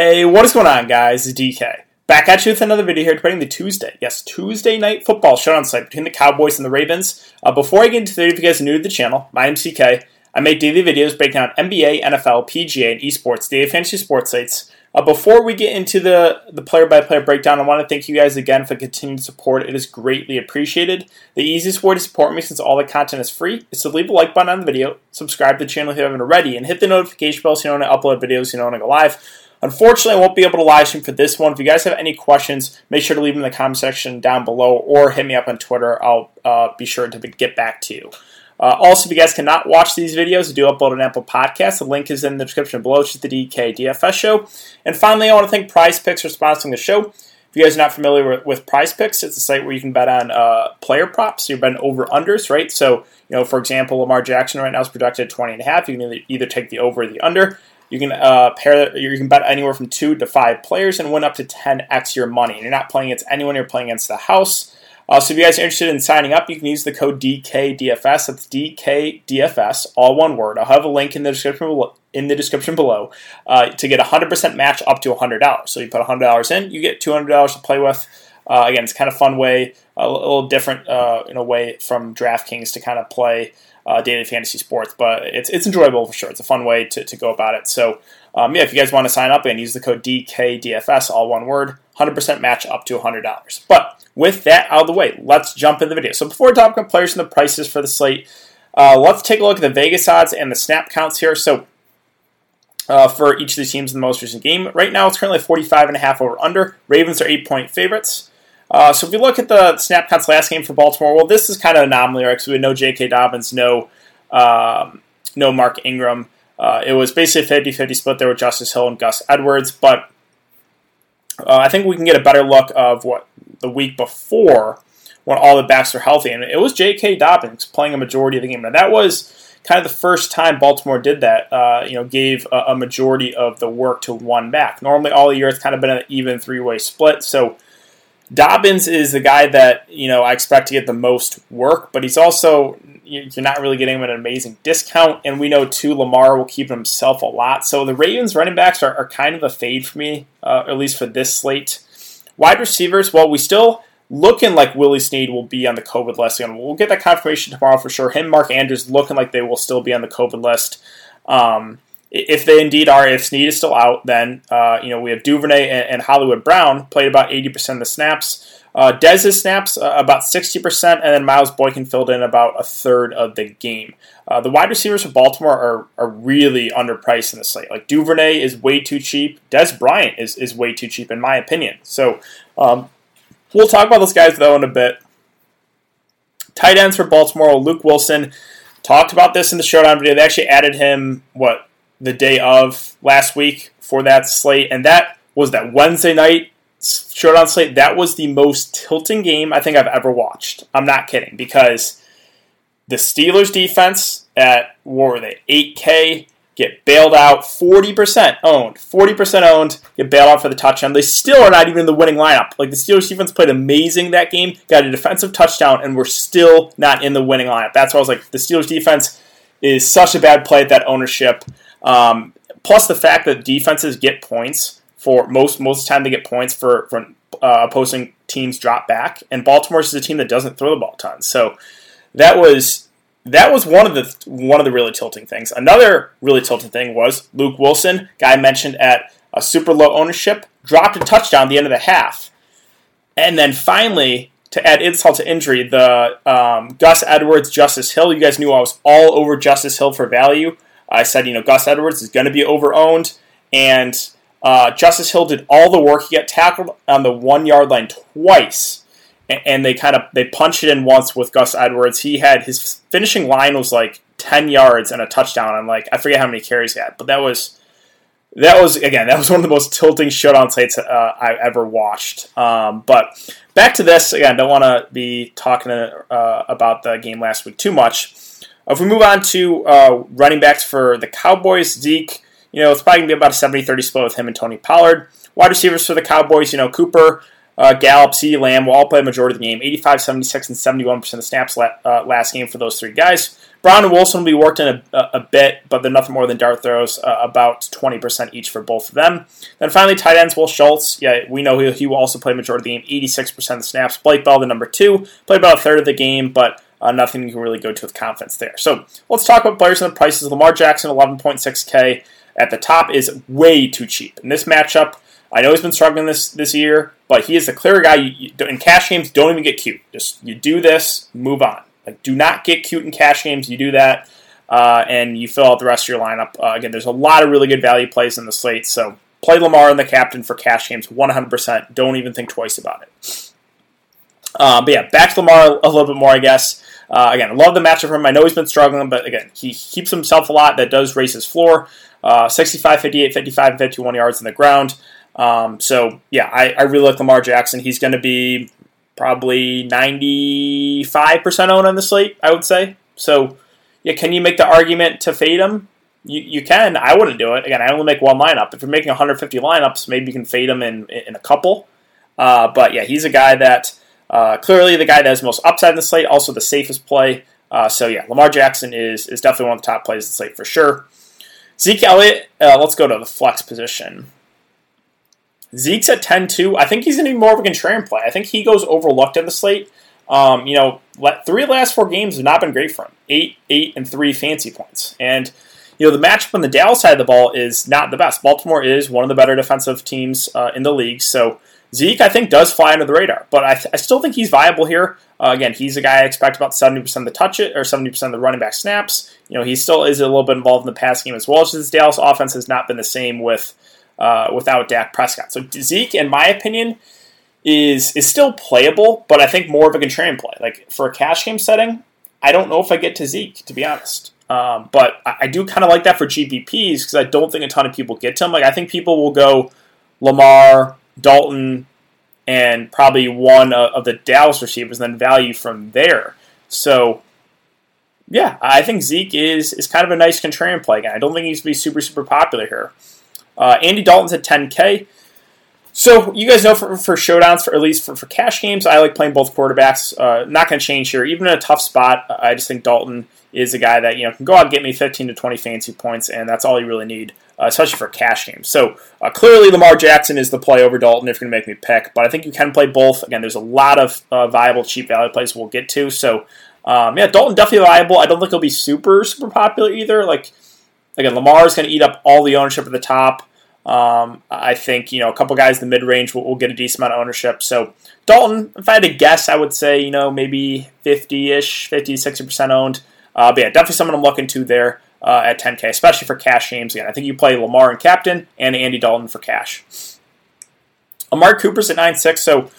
Hey, what is going on, guys? It's DK. Back at you with another video here, debating the Tuesday, yes, Tuesday night football showdown slate between the Cowboys and the Ravens. Uh, before I get into the video, if you guys are new to the channel, my name's DK. I make daily videos breaking down NBA, NFL, PGA, and esports, daily fantasy sports sites. Uh, before we get into the, the player-by-player breakdown, I want to thank you guys again for continued support. It is greatly appreciated. The easiest way to support me, since all the content is free, is to leave a like button on the video, subscribe to the channel if you haven't already, and hit the notification bell so you know when I upload videos, you know when I go live. Unfortunately, I won't be able to live stream for this one. If you guys have any questions, make sure to leave them in the comment section down below or hit me up on Twitter. I'll uh, be sure to get back to you. Uh, also, if you guys cannot watch these videos, do upload an Apple podcast. The link is in the description below. It's just the DK DFS show. And finally, I want to thank Prize Picks for sponsoring the show. If you guys are not familiar with, with Prize Picks, it's a site where you can bet on uh, player props. You're betting over unders, right? So, you know, for example, Lamar Jackson right now is projected at 20 and a half. You can either, either take the over or the under. You can uh, pair. You can bet anywhere from two to five players and win up to 10x your money. And you're not playing against anyone. You're playing against the house. Uh, so if you guys are interested in signing up, you can use the code DKDFS. That's DKDFS, all one word. I'll have a link in the description below, in the description below uh, to get a 100% match up to $100. So you put $100 in, you get $200 to play with. Uh, again, it's kind of fun way, a little different uh, in a way from DraftKings to kind of play uh, daily fantasy sports, but it's it's enjoyable for sure. It's a fun way to, to go about it. So um, yeah, if you guys want to sign up and use the code DKDFS, all one word, 100% match up to $100. But with that out of the way, let's jump into the video. So before talking about players and the prices for the slate, uh, let's take a look at the Vegas odds and the snap counts here. So uh, for each of the teams in the most recent game, right now it's currently 45 and a half over under. Ravens are eight point favorites. Uh, so if you look at the snap counts last game for Baltimore, well, this is kind of an anomaly, right? Because we had no J.K. Dobbins, no um, no Mark Ingram. Uh, it was basically a 50-50 split there with Justice Hill and Gus Edwards, but uh, I think we can get a better look of what the week before when all the backs are healthy, and it was J.K. Dobbins playing a majority of the game. Now that was kind of the first time Baltimore did that. Uh, you know, gave a, a, majority of the work to one back. Normally, all year it's kind of been an even three-way split. So Dobbins is the guy that you know I expect to get the most work, but he's also you're not really getting him at an amazing discount. And we know too Lamar will keep himself a lot. So the Ravens running backs are, are kind of a fade for me, uh, at least for this slate. Wide receivers, well, we still looking like Willie Snead will be on the COVID list. And we'll get that confirmation tomorrow for sure. Him, Mark Andrews, looking like they will still be on the COVID list. Um, if they indeed are, if Snead is still out, then uh, you know we have Duvernay and, and, Hollywood Brown played about 80% of the snaps. Uh, Dez's snaps uh, about 60%, and then Miles Boykin filled in about a third of the game. Uh, the wide receivers for Baltimore are, are really underpriced in the slate. Like Duvernay is way too cheap. Dez Bryant is, is way too cheap, in my opinion. So um, we'll talk about those guys though in a bit. Tight ends for Baltimore, Luke Wilson. Talked about this in the showdown video. They actually added him, what, the day of last week for that slate, and that was that Wednesday night showdown slate. That was the most tilting game I think I've ever watched. I'm not kidding because the Steelers defense at what were they 8K get bailed out. 40% owned. 40% owned get bailed out for the touchdown. They still are not even in the winning lineup. Like the steelers defense played amazing that game got a defensive touchdown and we're still not in the winning lineup. That's why i was like the steelers defense is such a bad play at that ownership um, plus the fact that defenses get points for most most time they get points for for uh, opposing teams drop back, and Baltimore is a team that doesn't throw the ball tons. So that was that was one of the one of the really tilting things. Another really tilting thing was Luke Wilson, guy mentioned at a super low ownership, dropped a touchdown at the end of the half, and then finally. To add insult to injury, the um, Gus Edwards, Justice Hill. You guys knew I was all over Justice Hill for value. I said, you know, Gus Edwards is going to be overowned, and uh, Justice Hill did all the work. He got tackled on the one yard line twice, and, they kind of they punched it in once with Gus Edwards. He had his finishing line was like ten yards and a touchdown, and like I forget how many carries he had, but that was that was again that was one of the most tilting showdown sites uh, I've ever watched. Um, but back to this again, don't want to be talking uh, about the game last week too much. If we move on to uh, running backs for the Cowboys, Zeke, you know, it's probably going to be about a 70 30 split with him and Tony Pollard. Wide receivers for the Cowboys, you know, Cooper, uh, Gallup, CeeDee Lamb will all play a majority of the game 85, 76, and 71% of snaps la- uh, last game for those three guys. Brown and Wilson will be worked in a, a, a bit, but they're nothing more than dart throws, uh, about 20% each for both of them. Then finally, tight ends, Will Schultz. Yeah, we know he, he will also play majority of the game, 86% of the snaps. Blake Bell, the number two, played about a third of the game, but uh, nothing you can really go to with confidence there. So let's talk about players and the prices. Lamar Jackson, 11.6K at the top is way too cheap. In this matchup, I know he's been struggling this this year, but he is the clear guy. You, you, in cash games, don't even get cute. Just you do this, move on. Like, do not get cute in cash games. You do that, uh, and you fill out the rest of your lineup. Uh, again, there's a lot of really good value plays in the slate, so play Lamar and the captain for cash games 100%. Don't even think twice about it. Uh, but yeah, back to Lamar a little bit more, I guess. Uh, again, I love the matchup for him. I know he's been struggling, but again, he keeps himself a lot. That does raise his floor. Uh, 65, 58, 55, and 51 yards in the ground. Um, so, yeah, I, I really like Lamar Jackson. He's going to be probably 95% owned on the slate, I would say. So, yeah, can you make the argument to fade him? You, you can. I wouldn't do it. Again, I only make one lineup. If you're making 150 lineups, maybe you can fade him in, in a couple. Uh, but yeah, he's a guy that uh, clearly the guy that has most upside in the slate, also the safest play. Uh, so yeah, Lamar Jackson is is definitely one of the top plays in the slate for sure. Zeke Elliott, uh, let's go to the flex position. Zeke's at 10 2. I think he's going to be more of a contrarian play. I think he goes overlooked in the slate. Um, you know, three of the last four games have not been great for him. Eight, eight, and three fancy points. And, you know, the matchup on the Dallas side of the ball is not the best. Baltimore is one of the better defensive teams uh, in the league. So Zeke, I think, does fly under the radar. But I, th- I still think he's viable here. Uh, again, he's a guy I expect about 70% of the touch it or 70% of the running back snaps. You know, he still is a little bit involved in the pass game as well. As this Dallas offense has not been the same with uh, without Dak Prescott. So Zeke, in my opinion, is is still playable, but I think more of a contrarian play. Like for a cash game setting, I don't know if I get to Zeke to be honest. Um, but I, I do kind of like that for GPPs because I don't think a ton of people get to him. Like I think people will go Lamar, Dalton, and probably one of the Dallas receivers, and then value from there. So yeah, I think Zeke is is kind of a nice contrarian play again. I don't think he's to be super super popular here. Uh, Andy Dalton's at 10K. So you guys know for, for showdowns, for at least for, for cash games, I like playing both quarterbacks. Uh, not going to change here. Even in a tough spot, I just think Dalton is a guy that you know can go out and get me 15 to 20 fancy points, and that's all you really need, uh, especially for cash games. So uh, clearly, Lamar Jackson is the play over Dalton if you're going to make me pick. But I think you can play both. Again, there's a lot of uh, viable cheap value plays we'll get to. So um, yeah, Dalton definitely viable. I don't think he'll be super super popular either. Like again, Lamar is going to eat up all the ownership at the top. Um, I think you know a couple guys in the mid range will, will, get a decent amount of ownership. So Dalton, if I had to guess, I would say you know maybe 50-ish, 50 60 percent owned. Uh, but yeah, definitely someone I'm looking to there uh, at 10k, especially for cash games. Again, I think you play Lamar and captain and Andy Dalton for cash. Amari Cooper's at 9-6, so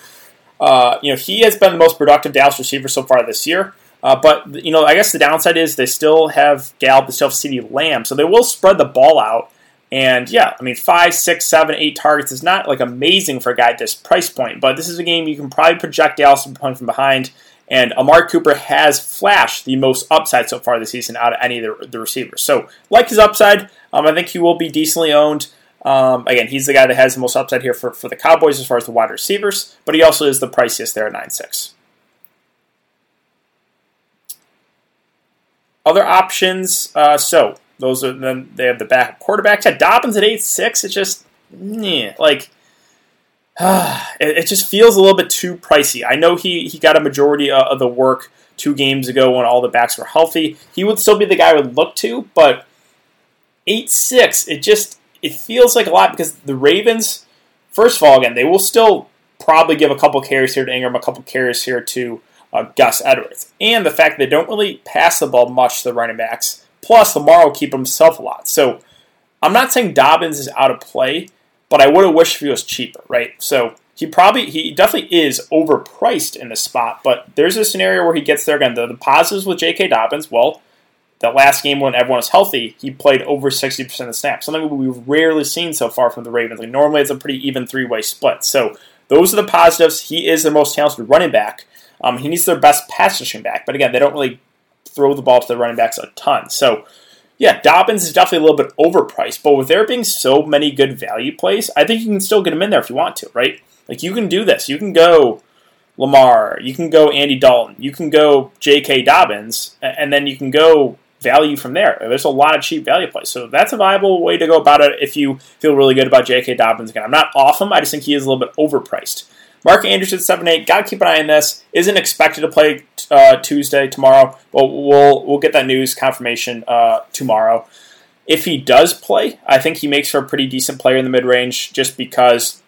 uh, you know he has been the most productive Dallas receiver so far this year. Uh, but you know, I guess the downside is they still have Gallup, still have CeeDee Lamb, so they will spread the ball out. And yeah, I mean, five, six, seven, eight targets is not like amazing for a guy at this price point, but this is a game you can probably project Dallas playing from behind. And Amari Cooper has flashed the most upside so far this season out of any of the, the receivers. So, like his upside, um, I think he will be decently owned. Um, again, he's the guy that has the most upside here for, for the Cowboys as far as the wide receivers, but he also is the priciest there at 9 6. Other options, uh, so those are then they have the backup quarterbacks. At Dobbins at eight six, it's just yeah, like it, it, just feels a little bit too pricey. I know he he got a majority of the work two games ago when all the backs were healthy. He would still be the guy I would look to, but eight six, it just it feels like a lot because the Ravens, first of all, again, they will still probably give a couple carries here to Ingram, a couple carries here to uh, Gus Edwards, and the fact they don't really pass the ball much to the running backs Plus, Lamar will keep himself a lot. So I'm not saying Dobbins is out of play, but I would have wished he was cheaper, right? So he probably he definitely is overpriced in this spot, but there's a scenario where he gets there again. The, the positives with J.K. Dobbins, well, that last game when everyone was healthy, he played over 60% of the snaps, something we've rarely seen so far from the Ravens. Like normally it's a pretty even three way split. So those are the positives. He is the most talented running back. Um, he needs their best pass rushing back, but again, they don't really throw the ball to the running backs a ton. So, yeah, Dobbins is definitely a little bit overpriced, but with there being so many good value plays, I think you can still get him in there if you want to, right? Like you can do this. You can go Lamar, you can go Andy Dalton, you can go J.K. Dobbins, and then you can go value from there. There's a lot of cheap value plays. So that's a viable way to go about it if you feel really good about J.K. Dobbins. Again, I'm not off him, I just think he is a little bit overpriced. Mark Andrews 7 8. Got to keep an eye on this. Isn't expected to play uh, Tuesday, tomorrow, but we'll, we'll get that news confirmation uh, tomorrow. If he does play, I think he makes for a pretty decent player in the mid range just because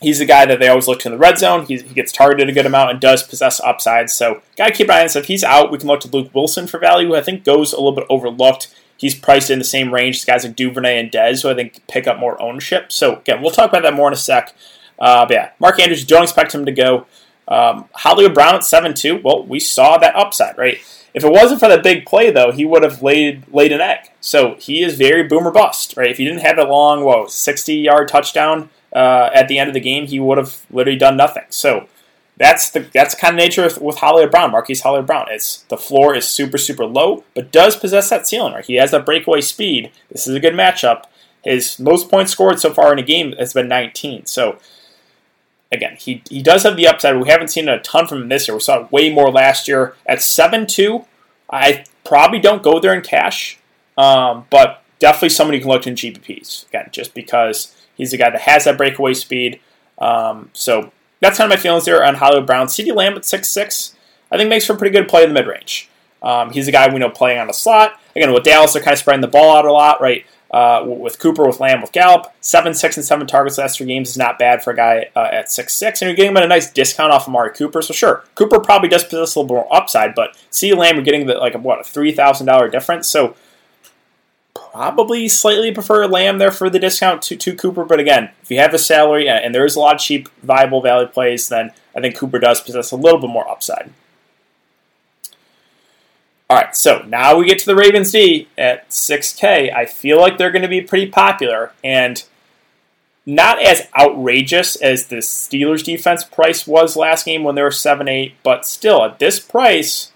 he's the guy that they always look to in the red zone. He's, he gets targeted a good amount and does possess upside. So, got to keep an eye on this. If he's out, we can look to Luke Wilson for value, who I think goes a little bit overlooked. He's priced in the same range as guys like Duvernay and Dez, who I think pick up more ownership. So, again, we'll talk about that more in a sec. Uh, but yeah, Mark Andrews, don't expect him to go. Um, Hollywood Brown at 7 2. Well, we saw that upside, right? If it wasn't for that big play, though, he would have laid laid an egg. So he is very boomer bust, right? If he didn't have a long, whoa, 60 yard touchdown uh, at the end of the game, he would have literally done nothing. So that's the that's the kind of nature with, with Hollywood Brown, Marquise Hollywood Brown. It's the floor is super super low, but does possess that ceiling. Right, he has that breakaway speed. This is a good matchup. His most points scored so far in a game has been 19. So again, he, he does have the upside. We haven't seen a ton from him this year. We saw way more last year. At 7 2, I probably don't go there in cash, um, but definitely somebody you can look to in GPPs. Again, just because he's a guy that has that breakaway speed. Um, so that's kind of my feelings there on Hollywood Brown. CeeDee Lamb at 6 6, I think makes for a pretty good play in the mid range. Um, he's a guy we know playing on the slot. Again, with Dallas, they're kind of spreading the ball out a lot, right? Uh, with Cooper, with Lamb, with Gallup. Seven, six, and seven targets last three games is not bad for a guy uh, at six six, and you're getting him at a nice discount off Amari Cooper. So sure, Cooper probably does possess a little more upside, but see Lamb, you're getting the, like what a three thousand dollar difference. So probably slightly prefer Lamb there for the discount to, to Cooper. But again, if you have a salary and, and there is a lot of cheap, viable value plays, then I think Cooper does possess a little bit more upside. All right, so now we get to the Ravens D at 6K. I feel like they're going to be pretty popular and not as outrageous as the Steelers defense price was last game when they were 7 8, but still, at this price,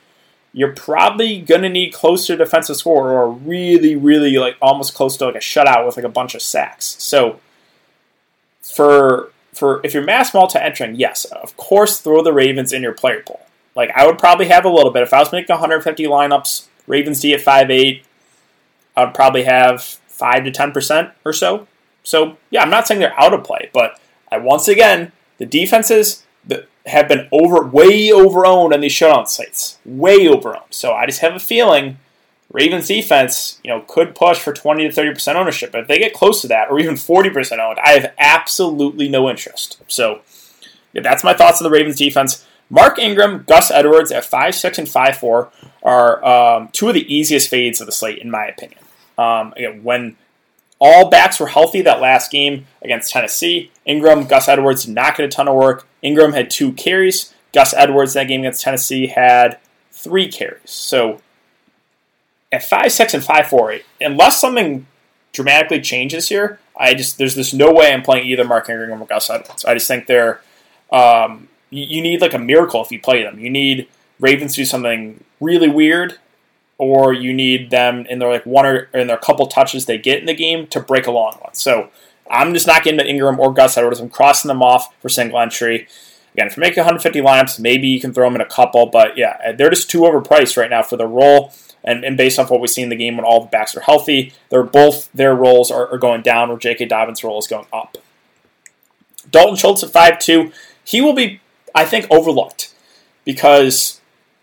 you're probably going to need close to defensive score or really, really like almost close to like a shutout with like a bunch of sacks. So for for if you're mass multi entering, yes, of course, throw the Ravens in your player pool. Like I would probably have a little bit if I was making 150 lineups. Ravens D at 5'8", I would probably have five to 10 percent or so. So yeah, I'm not saying they're out of play, but I once again the defenses have been over way overowned on these shutout sites, way overowned. So I just have a feeling Ravens defense, you know, could push for 20 to 30 percent ownership. But if they get close to that, or even 40 percent owned, I have absolutely no interest. So yeah, that's my thoughts on the Ravens defense. Mark Ingram, Gus Edwards at 5'6 and 5'4 are um, two of the easiest fades of the slate, in my opinion. Um, again, when all backs were healthy that last game against Tennessee, Ingram, Gus Edwards did not get a ton of work. Ingram had two carries. Gus Edwards that game against Tennessee had three carries. So at 5'6 and 5'4, unless something dramatically changes here, I just there's just no way I'm playing either Mark Ingram or Gus Edwards. I just think they're um, you, need like a miracle if you play them. You need Ravens to do something really weird, or you need them in their like one or in their couple touches they get in the game to break a long one. So I'm just not getting to Ingram or Gus Edwards. I'm crossing them off for single entry. Again, if you make 150 lineups, maybe you can throw them in a couple, but yeah, uh, they're just too overpriced right now for the role. And, and based off what we see in the game when all the backs are healthy, they're both their roles are, are going down, or J.K. Dobbins' role is going up. Dalton Schultz at 5'2, he will be I think overlooked because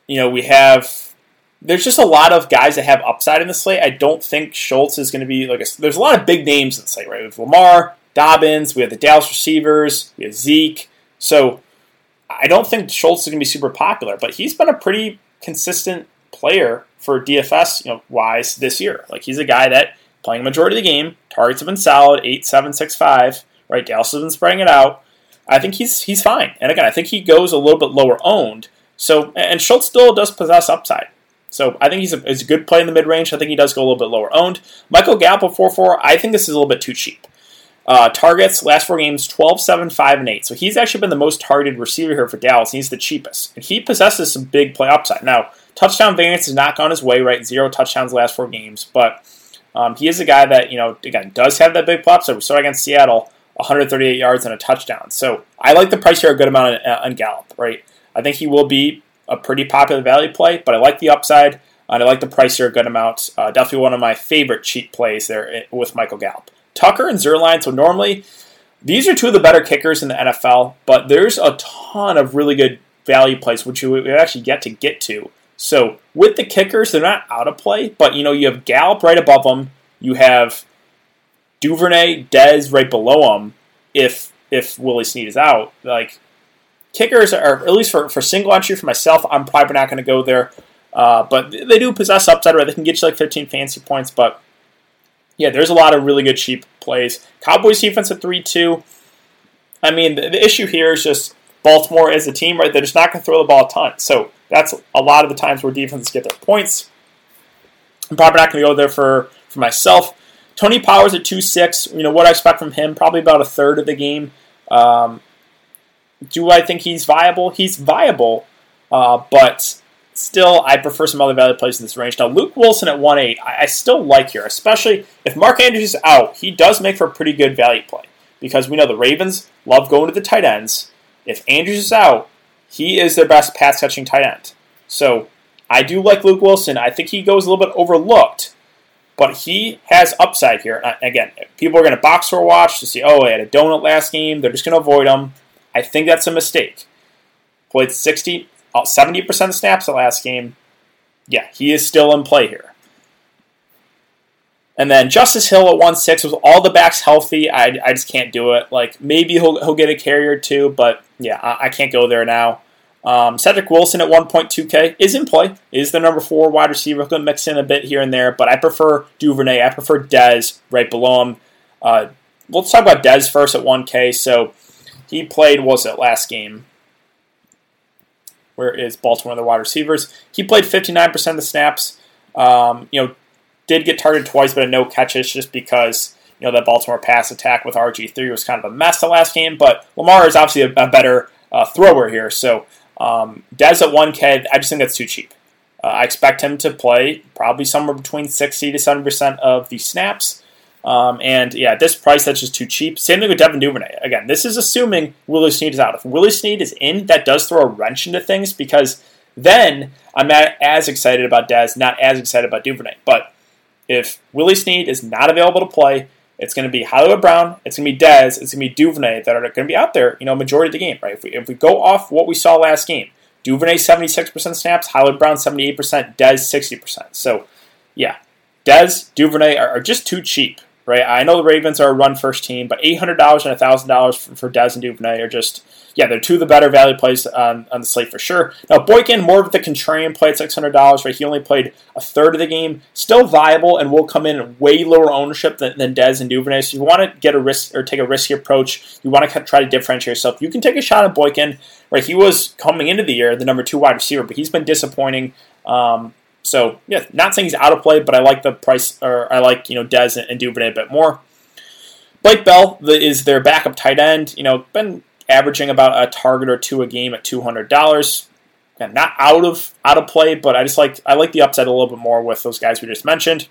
you know we have there's just a lot of guys that have upside in the slate. I don't think Schultz is going to be like a, there's a lot of big names in the slate, right? Have Lamar, Dobbins, we have the Dallas receivers, we have Zeke. So I don't think Schultz is going to be super popular, but he's been a pretty consistent player for DFS you know, wise this year. Like he's a guy that playing a majority of the game, targets have been solid, eight, seven, six, five. Right, Dallas has been spreading it out. I think he's he's fine. And again, I think he goes a little bit lower owned. So and Schultz still does possess upside. So I think he's a, he's a good play in the mid range. I think he does go a little bit lower owned. Michael Gallup 4 4, I think this is a little bit too cheap. Uh, targets, last four games, 12, 7, 5, and 8. So he's actually been the most targeted receiver here for Dallas, he's the cheapest. And he possesses some big play upside. Now, touchdown variance has not gone his way, right? Zero touchdowns last four games. But um, he is a guy that, you know, again, does have that big play upside. We saw against Seattle 138 yards and a touchdown. So I like the price here a good amount on, on Gallup, right? I think he will be a pretty popular value play, but I like the upside and I like the price here a good amount. Uh, definitely one of my favorite cheap plays there eh, with Michael Gallup. Tucker and Zuerlein. So normally these are two of the better kickers in the NFL, but there's a ton of really good value plays which we actually get to get to. So with the kickers, they're not out of play, but you know you have Gallup right above them. You have Duvernay, Dez right below them. If if Willie Snead is out, like kickers are at least for, for single entry for myself, I'm probably not going to go there. Uh, but they do possess upside, right? They can get you like 15 fancy points, but yeah, there's a lot of really good cheap plays. Cowboys defense at 3 2. I mean, the, the, issue here is just Baltimore as a team, right? They're just not going to throw the ball a ton. So that's a lot of the times where defenses get their points. I'm probably not going to go there for, for myself. Tony Pollard at 2 6. You know, what I expect from him, probably about a third of the game. Um, do I think he's viable? He's viable, uh, but still, I prefer some other value plays in this range. Now, Luke Wilson at 1 8, I, I still like here, especially if Mark Andrews is out. He does make for a pretty good value play because we know the Ravens love going to the tight ends. If Andrews is out, he is their best pass catching tight end. So I do like Luke Wilson. I think he goes a little bit overlooked, but he has upside here. Uh, again, people are going to box score watch to see, oh, he had a donut last game. They're just going to avoid him. I think that's a mistake. Played 60, uh, 70% of snaps the last game. Yeah, he is still in play here. And then Justice Hill at 1 6 with all the backs healthy. I, I just can't do it. Like, maybe he'll, he'll get a carrier too, but yeah, I, I can't go there now. Um, Cedric Wilson at 1.2K is in play, is the number four wide receiver. Going to mix in a bit here and there, but I prefer Duvernay. I prefer Dez right below him. Uh, let's talk about Dez first at 1K. So he played, was it last game? Where is Baltimore the wide receivers? He played 59% of the snaps. Um, you know, did get targeted twice, but no catches just because you know that Baltimore pass attack with RG three was kind of a mess the last game. But Lamar is obviously a, a better uh, thrower here, so um, Dez at 1K, I just think that's too cheap. Uh, I expect him to play probably somewhere between 60 to 70 percent of the snaps. Um, and yeah, at this price that's just too cheap. Same thing with Devin Duvernay. Again, this is assuming Willie Snead is out. If Willie Snead is in, that does throw a wrench into things because then I'm not as excited about Dez, not as excited about Duvernay. But if Willie Snead is not available to play, it's going to be Hollywood Brown, it's going to be Dez, it's going to be Duvernay that are going to be out there, you know, majority of the game, right? If we, if we go off what we saw last game, Duvernay 76% snaps, Hollywood Brown 78%, Dez 60%. So, yeah, Dez, Duvernay are, are just too cheap right? I know the Ravens are a run first team, but $800 and $1,000 for, for Dez and Duvernay are just, yeah, they're two of the better value plays on, on the slate for sure. Now, Boykin, more of the contrarian play at $600, right? He only played a third of the game. Still viable and will come in way lower ownership than, than Dez and Duvernay. So you want to get a risk or take a risky approach, you want to try to differentiate yourself, you can take a shot at Boykin, right? He was coming into the year the number two wide receiver, but he's been disappointing. Um, so yeah, not saying he's out of play, but I like the price, or I like you know Dez and Duvernay a bit more. Blake Bell is their backup tight end. You know, been averaging about a target or two a game at two hundred dollars. Not out of out of play, but I just like I like the upside a little bit more with those guys we just mentioned.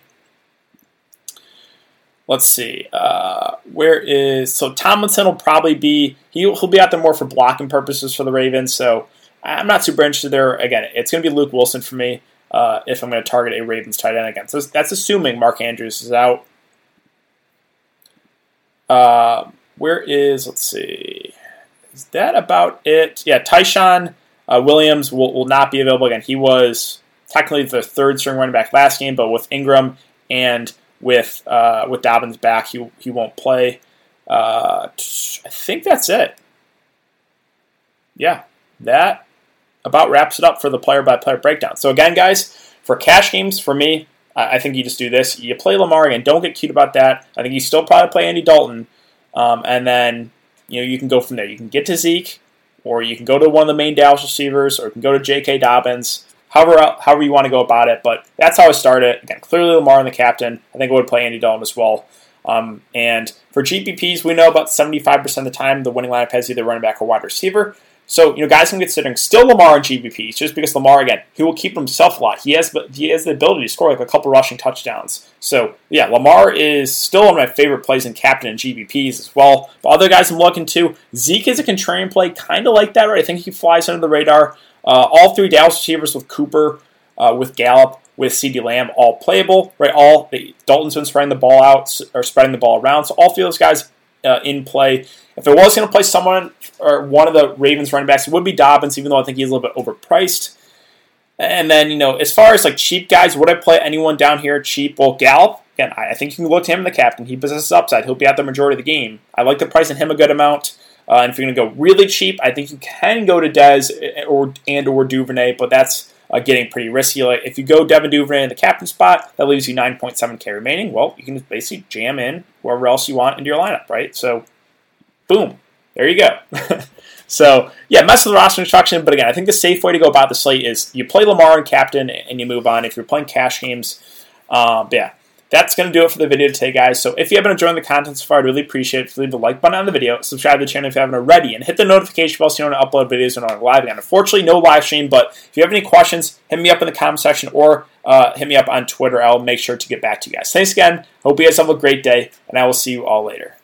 Let's see. Uh, where is so Tomlinson will probably be he'll, he'll be out there more for blocking purposes for the Ravens. So I'm not super interested there. Again, it's going to be Luke Wilson for me uh, if I'm going to target a Ravens tight end again. So that's assuming Mark Andrews is out. Uh, where is, let's see, is that about it? Yeah, Ty'Son uh, Williams will, will not be available again. He was technically the third string running back last game, but with Ingram and with uh, with Dobbins back, he, he won't play. Uh, I think that's it. Yeah, that about wraps it up for the player by player breakdown. So, again, guys, for cash games, for me, I think you just do this. You play Lamar and don't get cute about that. I think you still probably play Andy Dalton, um, and then you know you can go from there. You can get to Zeke, or you can go to one of the main Dallas receivers, or you can go to J.K. Dobbins. However, however you want to go about it, but that's how I started. Again, clearly Lamar and the captain. I think I would play Andy Dalton as well. Um, and for GPPs, we know about 75% of the time the winning lineup has either running back or wide receiver. So, you know, guys I'm considering still Lamar and GPPs, just because Lamar, again, he will keep himself a lot. He has he has the ability to score like a couple rushing touchdowns. So, yeah, Lamar is still one of my favorite plays in captain and GPPs as well. But other guys I'm looking to, Zeke is a contrarian play, kind of like that, right? I think he flies under the radar. Uh, all three Dallas receivers with Cooper, uh, with Gallup, with CeeDee Lamb, all playable, right? All Dalton's been spreading the ball out or spreading the ball around, so all three of those guys uh, in play. If I was going to play someone or one of the Ravens running backs, it would be Dobbins, even though I think he's a little bit overpriced. And then, you know, as far as like cheap guys, would I play anyone down here cheap? Well, Gallup, again, I think you can look to him, in the captain. He possesses upside. He'll be out the majority of the game. I like the price in him a good amount. Uh, and if you're going to go really cheap, I think you can go to Dez eh, or and or Duvernay, but that's uh, getting pretty risky. Like if you go Devin Duvernay in the captain spot, that leaves you 9.7k remaining. Well, you can basically jam in whoever else you want into your lineup, right? So, boom, there you go. so yeah, mess with the roster construction. But again, I think the safe way to go about the slate is you play Lamar and captain, and you move on. If you're playing cash games, um, yeah, that's going to do it for the video today, guys. So if you haven't enjoyed the content so far, I'd really appreciate it if you leave the like button on the video, subscribe to the channel if you haven't already, and hit the notification bell so you don't upload videos when I'm live again. Unfortunately, no live stream, but if you have any questions, hit me up in the comment section or uh, hit me up on Twitter. I'll make sure to get back to you guys. Thanks again. Hope you guys have a great day, and I will see you all later.